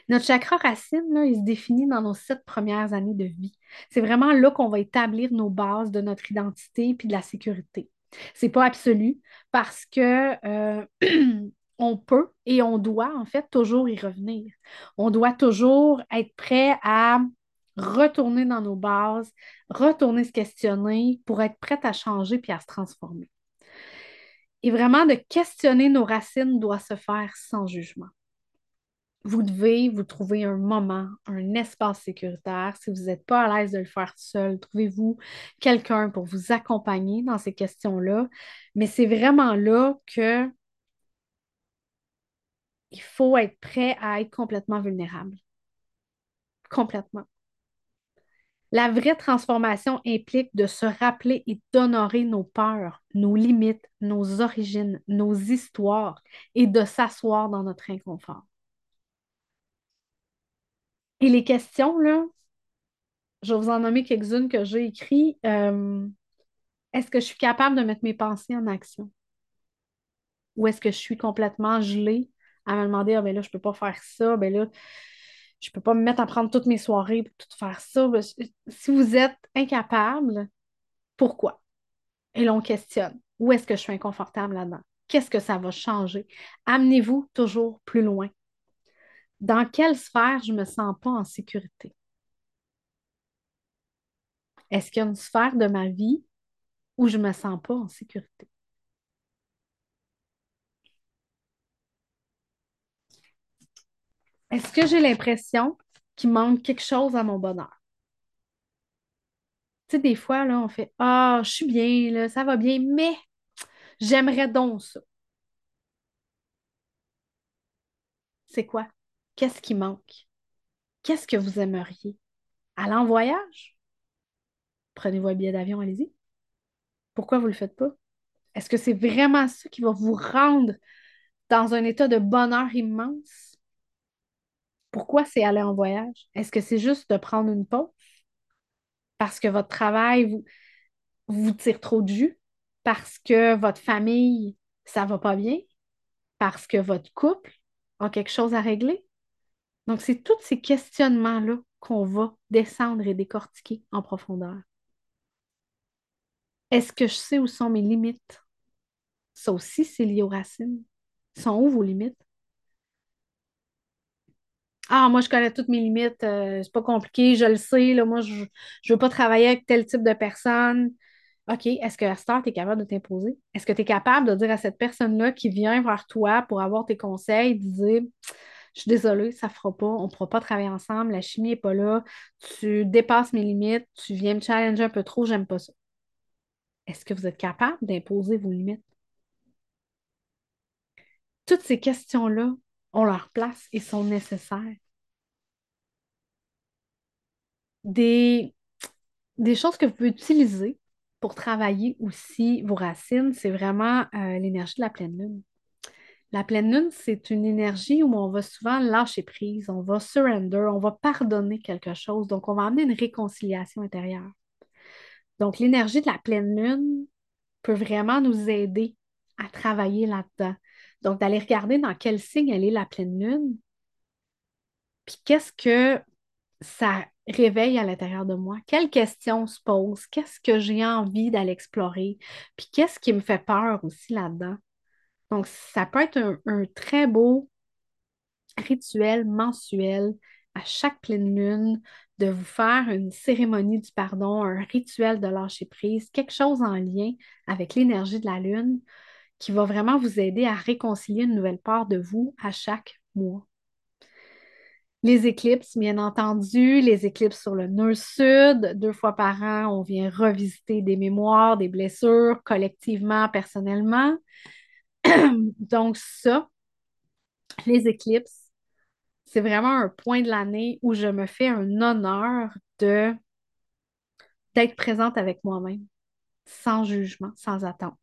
Notre chakra racine, là, il se définit dans nos sept premières années de vie. C'est vraiment là qu'on va établir nos bases de notre identité puis de la sécurité. C'est pas absolu parce que euh, *clears throat* on peut et on doit en fait toujours y revenir. On doit toujours être prêt à retourner dans nos bases, retourner se questionner pour être prêt à changer puis à se transformer. Et vraiment, de questionner nos racines doit se faire sans jugement vous devez vous trouver un moment, un espace sécuritaire. Si vous n'êtes pas à l'aise de le faire seul, trouvez-vous quelqu'un pour vous accompagner dans ces questions-là. Mais c'est vraiment là que il faut être prêt à être complètement vulnérable. Complètement. La vraie transformation implique de se rappeler et d'honorer nos peurs, nos limites, nos origines, nos histoires et de s'asseoir dans notre inconfort. Et les questions, là, je vais vous en nommer quelques-unes que j'ai écrites. Euh, est-ce que je suis capable de mettre mes pensées en action? Ou est-ce que je suis complètement gelée? À me demander, ah ben là, je ne peux pas faire ça, ben là, je ne peux pas me mettre à prendre toutes mes soirées pour tout faire ça. Ben, si vous êtes incapable, pourquoi? Et l'on questionne. Où est-ce que je suis inconfortable là-dedans? Qu'est-ce que ça va changer? Amenez-vous toujours plus loin dans quelle sphère je ne me sens pas en sécurité? Est-ce qu'il y a une sphère de ma vie où je ne me sens pas en sécurité? Est-ce que j'ai l'impression qu'il manque quelque chose à mon bonheur? Tu sais, des fois, là, on fait Ah, je suis bien, là, ça va bien, mais j'aimerais donc ça. C'est quoi? Qu'est-ce qui manque? Qu'est-ce que vous aimeriez? Aller en voyage? Prenez-vous un billet d'avion, allez-y. Pourquoi vous ne le faites pas? Est-ce que c'est vraiment ça qui va vous rendre dans un état de bonheur immense? Pourquoi c'est aller en voyage? Est-ce que c'est juste de prendre une pause? Parce que votre travail vous, vous tire trop de jus? Parce que votre famille, ça va pas bien? Parce que votre couple a quelque chose à régler? Donc, c'est tous ces questionnements-là qu'on va descendre et décortiquer en profondeur. Est-ce que je sais où sont mes limites? Ça aussi, c'est lié aux racines. Sont où vos limites? Ah, moi, je connais toutes mes limites, euh, c'est pas compliqué, je le sais, moi, je ne veux pas travailler avec tel type de personne. OK, est-ce que à cette tu es capable de t'imposer? Est-ce que tu es capable de dire à cette personne-là qui vient vers toi pour avoir tes conseils, de dire Je suis désolée, ça ne fera pas, on ne pourra pas travailler ensemble, la chimie n'est pas là, tu dépasses mes limites, tu viens me challenger un peu trop, j'aime pas ça. Est-ce que vous êtes capable d'imposer vos limites? Toutes ces questions-là ont leur place et sont nécessaires. Des, des choses que vous pouvez utiliser pour travailler aussi vos racines, c'est vraiment euh, l'énergie de la pleine lune. La pleine lune, c'est une énergie où on va souvent lâcher prise, on va surrender, on va pardonner quelque chose. Donc, on va amener une réconciliation intérieure. Donc, l'énergie de la pleine lune peut vraiment nous aider à travailler là-dedans. Donc, d'aller regarder dans quel signe elle est la pleine lune, puis qu'est-ce que ça réveille à l'intérieur de moi? Quelles questions se posent? Qu'est-ce que j'ai envie d'aller explorer? Puis qu'est-ce qui me fait peur aussi là-dedans? Donc, ça peut être un, très beau rituel mensuel à chaque pleine lune de vous faire une cérémonie du pardon, un rituel de lâcher prise, quelque chose en lien avec l'énergie de la lune qui va vraiment vous aider à réconcilier une nouvelle part de vous à chaque mois. Les éclipses, bien entendu, les éclipses sur le nœud sud, deux fois par an, on vient revisiter des mémoires, des blessures, collectivement, personnellement. *clears throat* Donc ça, les éclipses, c'est vraiment un point de l'année où je me fais un honneur de d'être présente avec moi-même, sans jugement, sans attente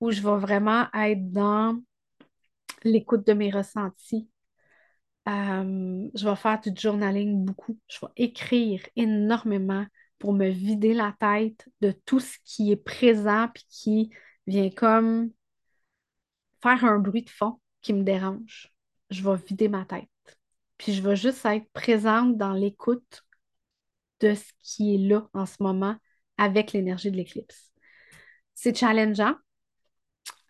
où je vais vraiment être dans l'écoute de mes ressentis. Euh, je vais faire du journaling beaucoup. Je vais écrire énormément pour me vider la tête de tout ce qui est présent puis qui vient comme faire un bruit de fond qui me dérange. Je vais vider ma tête. Puis je vais juste être présente dans l'écoute de ce qui est là en ce moment avec l'énergie de l'éclipse. C'est challengeant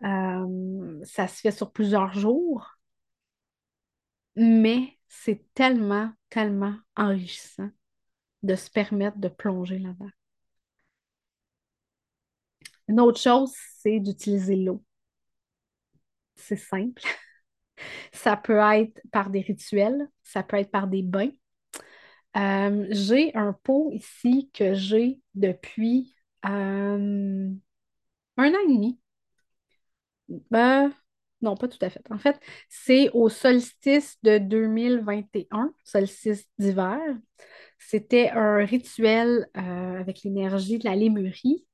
euh, ça se fait sur plusieurs jours, mais c'est tellement, tellement enrichissant de se permettre de plonger là-dedans. Une autre chose, c'est d'utiliser l'eau. C'est simple. *laughs* Ça peut être par des rituels, ça peut être par des bains. Euh, j'ai un pot ici que j'ai depuis euh, un an et demi. Ben, non, pas tout à fait. En fait, c'est au solstice de 2021, solstice d'hiver. C'était un rituel euh, avec l'énergie de la lémurie,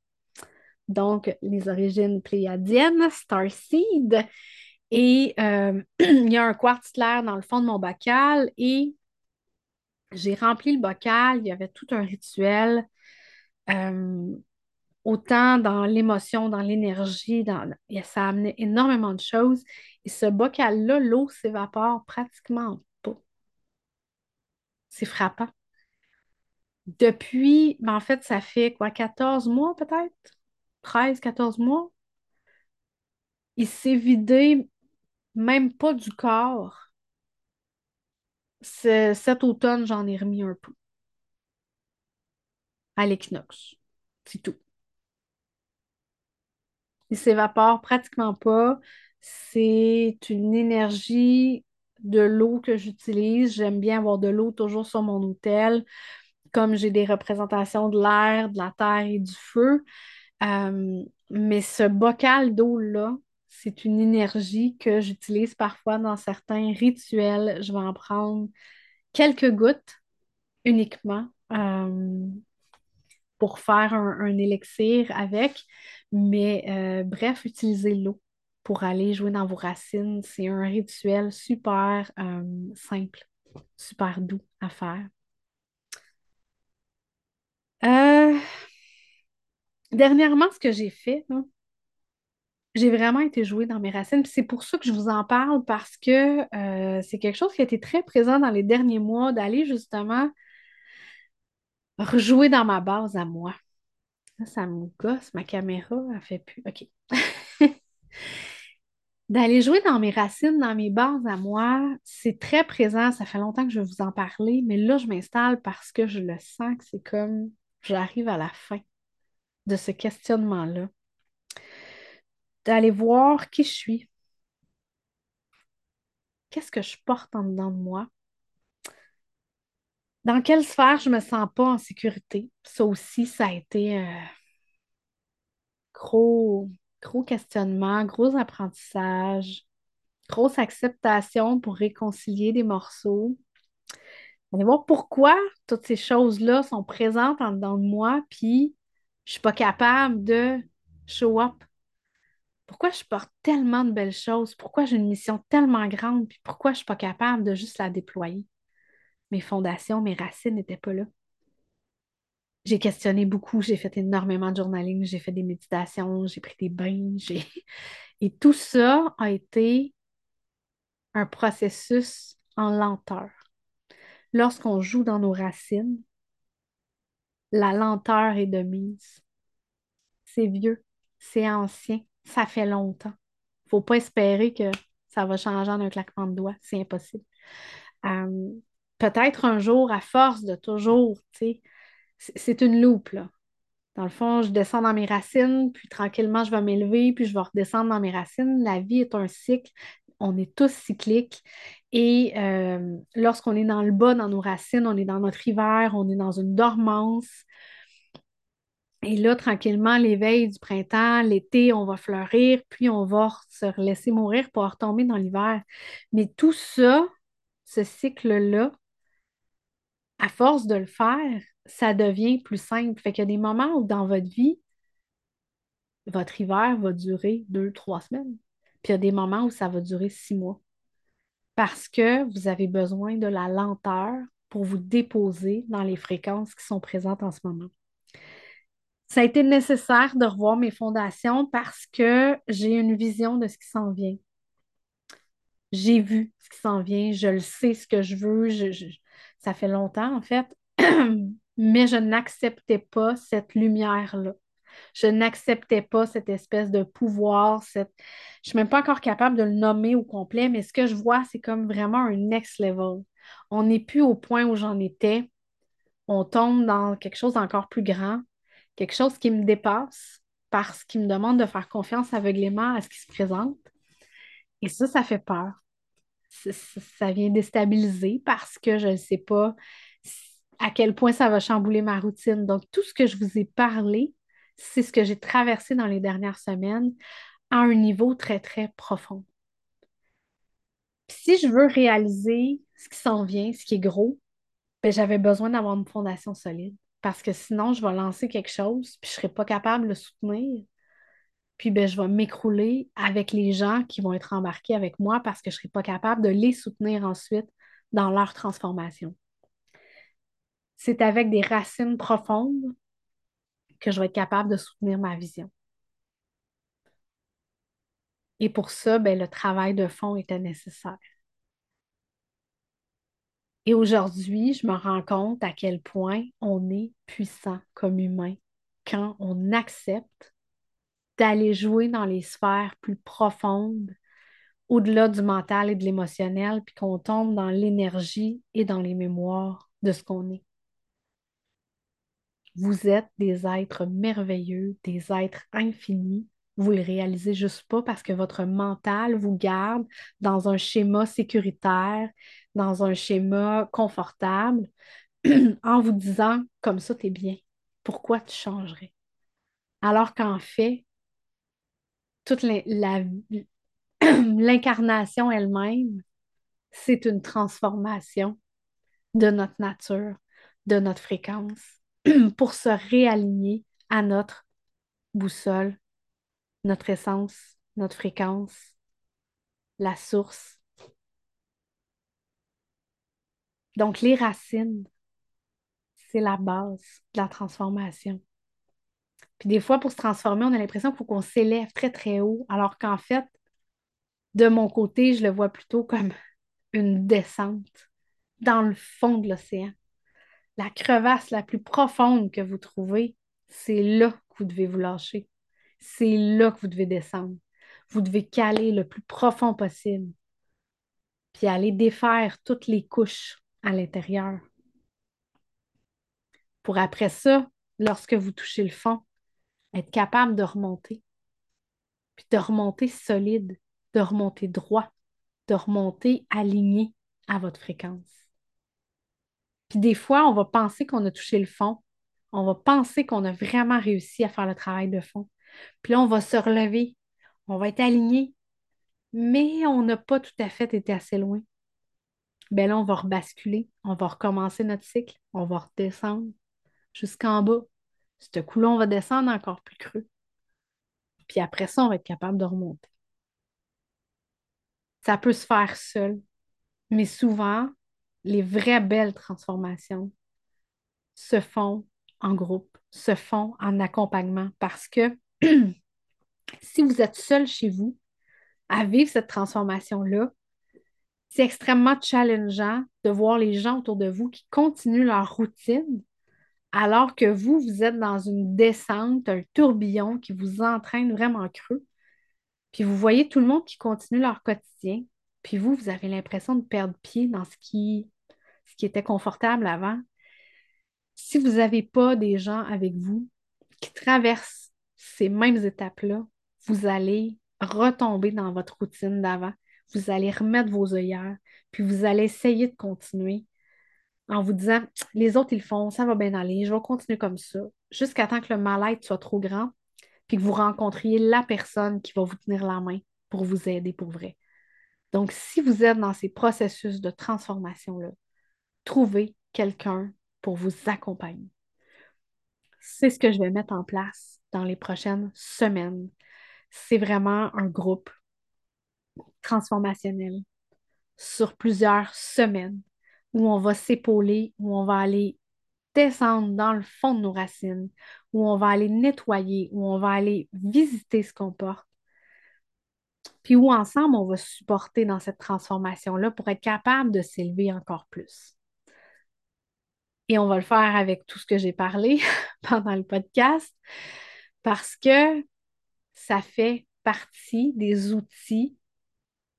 donc les origines pléiadiennes, Starseed. Et euh, *clears throat* il y a un quartz clair dans le fond de mon bocal et j'ai rempli le bocal. Il y avait tout un rituel. Euh, autant dans l'émotion, dans l'énergie, dans... ça a amené énormément de choses. Et ce bocal-là, l'eau s'évapore pratiquement pas. C'est frappant. Depuis, ben en fait, ça fait quoi, 14 mois peut-être? 13, 14 mois? Il s'est vidé même pas du corps. Cet automne, j'en ai remis un peu à l'équinoxe. C'est tout. Il s'évapore pratiquement pas. C'est une énergie de l'eau que j'utilise. J'aime bien avoir de l'eau toujours sur mon hôtel. Comme j'ai des représentations de l'air, de la terre et du feu. Euh, mais ce bocal d'eau-là, c'est une énergie que j'utilise parfois dans certains rituels. Je vais en prendre quelques gouttes uniquement euh, pour faire un, élixir avec. Mais euh, bref, utilisez l'eau pour aller jouer dans vos racines. C'est un rituel super simple, super doux à faire. Dernièrement, ce que j'ai fait, j'ai vraiment été jouée dans mes racines. C'est pour ça que je vous en parle parce que euh, c'est quelque chose qui a été très présent dans les derniers mois, d'aller justement rejouer dans ma base à moi. ça me gosse, ma caméra, elle fait plus. OK. *laughs* D'aller jouer dans mes racines, dans mes bases à moi, c'est très présent. Ça fait longtemps que je vais vous en parler, mais là, je m'installe parce que je le sens que c'est comme j'arrive à la fin de ce questionnement-là, d'aller voir qui je suis. Qu'est-ce que je porte en dedans de moi? Dans quelle sphère je ne me sens pas en sécurité? Ça aussi, ça a été euh, gros, gros questionnement, gros apprentissage, grosse acceptation pour réconcilier des morceaux. Allez voir pourquoi toutes ces choses-là sont présentes en dedans de moi, puis je suis pas capable de show up. Pourquoi je porte tellement de belles choses? Pourquoi j'ai une mission tellement grande? Puis pourquoi je suis pas capable de juste la déployer? Mes fondations, mes racines n'étaient pas là. J'ai questionné beaucoup, j'ai fait énormément de journaling, j'ai fait des méditations, j'ai pris des bains, j'ai... *laughs* Et tout ça a été un processus en lenteur. Lorsqu'on joue dans nos racines, la lenteur est de mise. C'est vieux, c'est ancien, ça fait longtemps. Il ne faut pas espérer que ça va changer en un claquement de doigts, c'est impossible. Euh, peut-être un jour, à force de toujours, c'est une loupe, là. Dans le fond, je descends dans mes racines, puis tranquillement, je vais m'élever, puis je vais redescendre dans mes racines. La vie est un cycle. On est tous cycliques. Et euh, lorsqu'on est dans le bas, dans nos racines, on est dans notre hiver, on est dans une dormance. Et là, tranquillement, l'éveil du printemps, l'été, on va fleurir, puis on va se laisser mourir pour retomber dans l'hiver. Mais tout ça, ce cycle-là, à force de le faire, ça devient plus simple. Fait qu'il y a des moments où dans votre vie, votre hiver va durer deux, trois semaines. Puis il y a des moments où ça va durer six mois parce que vous avez besoin de la lenteur pour vous déposer dans les fréquences qui sont présentes en ce moment. Ça a été nécessaire de revoir mes fondations parce que j'ai une vision de ce qui s'en vient. J'ai vu ce qui s'en vient, je le sais ce que je veux. ça fait longtemps, en fait, *clears throat* mais je n'acceptais pas cette lumière-là. Je n'acceptais pas cette espèce de pouvoir, cette... je ne suis même pas encore capable de le nommer au complet, mais ce que je vois, c'est comme vraiment un next level. On n'est plus au point où j'en étais. On tombe dans quelque chose d'encore plus grand, quelque chose qui me dépasse parce qu'il me demande de faire confiance aveuglément à ce qui se présente. Et ça, ça fait peur. Ça vient déstabiliser parce que je ne sais pas à quel point ça va chambouler ma routine. Donc, tout ce que je vous ai parlé, c'est ce que j'ai traversé dans les dernières semaines à un niveau très, très profond. si je veux réaliser ce qui s'en vient, ce qui est gros, ben, j'avais besoin d'avoir une fondation solide. Parce que sinon, je vais lancer quelque chose, puis je ne serai pas capable de le soutenir. Puis ben, je vais m'écrouler avec les gens qui vont être embarqués avec moi parce que je ne serai pas capable de les soutenir ensuite dans leur transformation. C'est avec des racines profondes que je vais être capable de soutenir ma vision. Et pour ça, ben, le travail de fond était nécessaire. Et aujourd'hui, je me rends compte à quel point on est puissant comme humain quand on accepte d'aller jouer dans les sphères plus profondes, au-delà du mental et de l'émotionnel, puis qu'on tombe dans l'énergie et dans les mémoires de ce qu'on est. Vous êtes des êtres merveilleux, des êtres infinis, Vous le réalisez juste pas parce que votre mental vous garde dans un schéma sécuritaire, dans un schéma confortable, *clears throat* en vous disant comme ça, tu es bien. Pourquoi tu changerais? Alors qu'en fait, toute *clears throat* l'incarnation elle-même, c'est une transformation de notre nature, de notre fréquence, *clears throat* pour se réaligner à notre boussole, notre essence, notre fréquence, la source. Donc, les racines, c'est la base de la transformation. Puis des fois, pour se transformer, on a l'impression qu'il faut qu'on s'élève très, très haut, alors qu'en fait, de mon côté, je le vois plutôt comme une descente dans le fond de l'océan. La crevasse la plus profonde que vous trouvez, c'est là que vous devez vous lâcher. C'est là que vous devez descendre. Vous devez caler le plus profond possible, puis aller défaire toutes les couches à l'intérieur. Pour après ça, lorsque vous touchez le fond, être capable de remonter, puis de remonter solide, de remonter droit, de remonter aligné à votre fréquence. Puis des fois, on va penser qu'on a touché le fond, on va penser qu'on a vraiment réussi à faire le travail de fond. Puis là, on va se relever, on va être aligné, mais on n'a pas tout à fait été assez loin. Bien là, on va rebasculer, on va recommencer notre cycle, on va redescendre jusqu'en bas. Ce coup-là, on va descendre encore plus creux. Puis après ça, on va être capable de remonter. Ça peut se faire seul, mais souvent, les vraies belles transformations se font en groupe, se font en accompagnement parce que *clears throat* si vous êtes seul chez vous à vivre cette transformation-là, c'est extrêmement challengeant de voir les gens autour de vous qui continuent leur routine alors que vous, vous êtes dans une descente, un tourbillon qui vous entraîne vraiment creux. Puis vous voyez tout le monde qui continue leur quotidien. Puis vous, vous avez l'impression de perdre pied dans ce qui, était confortable avant. Si vous n'avez pas des gens avec vous qui traversent ces mêmes étapes-là, vous allez retomber dans votre routine d'avant. Vous allez remettre vos œillères, puis vous allez essayer de continuer en vous disant les autres, ils le font, ça va bien aller, je vais continuer comme ça, jusqu'à temps que le mal-être soit trop grand, puis que vous rencontriez la personne qui va vous tenir la main pour vous aider pour vrai. Donc, si vous êtes dans ces processus de transformation-là, trouvez quelqu'un pour vous accompagner. C'est ce que je vais mettre en place dans les prochaines semaines. C'est vraiment un groupe transformationnel sur plusieurs semaines où on va s'épauler, où on va aller descendre dans le fond de nos racines, où on va aller nettoyer, où on va aller visiter ce qu'on porte. Puis où ensemble, on va supporter dans cette transformation-là pour être capable de s'élever encore plus. Et on va le faire avec tout ce que j'ai parlé *laughs* pendant le podcast parce que ça fait partie des outils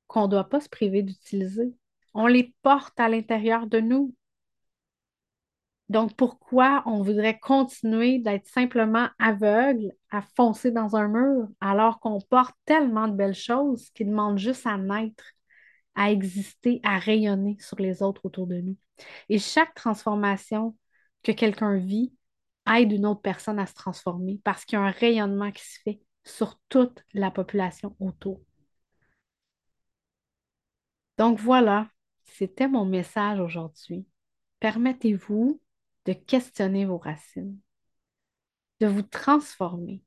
qu'on ne doit pas se priver d'utiliser. On les porte à l'intérieur de nous. Donc, pourquoi on voudrait continuer d'être simplement aveugle à foncer dans un mur alors qu'on porte tellement de belles choses qui demandent juste à naître, à exister, à rayonner sur les autres autour de nous? Et chaque transformation que quelqu'un vit aide une autre personne à se transformer parce qu'il y a un rayonnement qui se fait sur toute la population autour. Donc voilà, c'était mon message aujourd'hui. Permettez-vous de questionner vos racines, de vous transformer.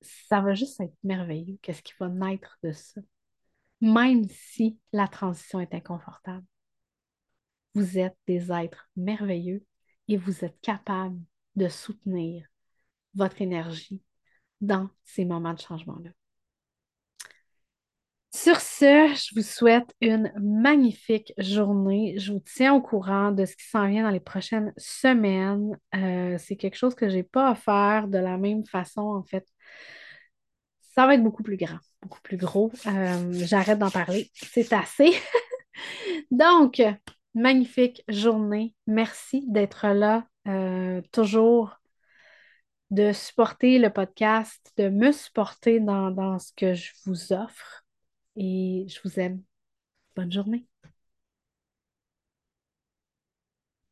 Ça va juste être merveilleux. Qu'est-ce qui va naître de ça? Même si la transition est inconfortable. Vous êtes des êtres merveilleux et vous êtes capable de soutenir votre énergie dans ces moments de changement-là. Sur ce, je vous souhaite une magnifique journée. Je vous tiens au courant de ce qui s'en vient dans les prochaines semaines. Euh, c'est quelque chose que je n'ai pas à faire de la même façon, en fait. Ça va être beaucoup plus grand, beaucoup plus gros. Euh, j'arrête d'en parler. C'est assez. *laughs* Donc, magnifique journée. Merci d'être là, euh, toujours de supporter le podcast, de me supporter dans, dans ce que je vous offre. Et je vous aime. Bonne journée.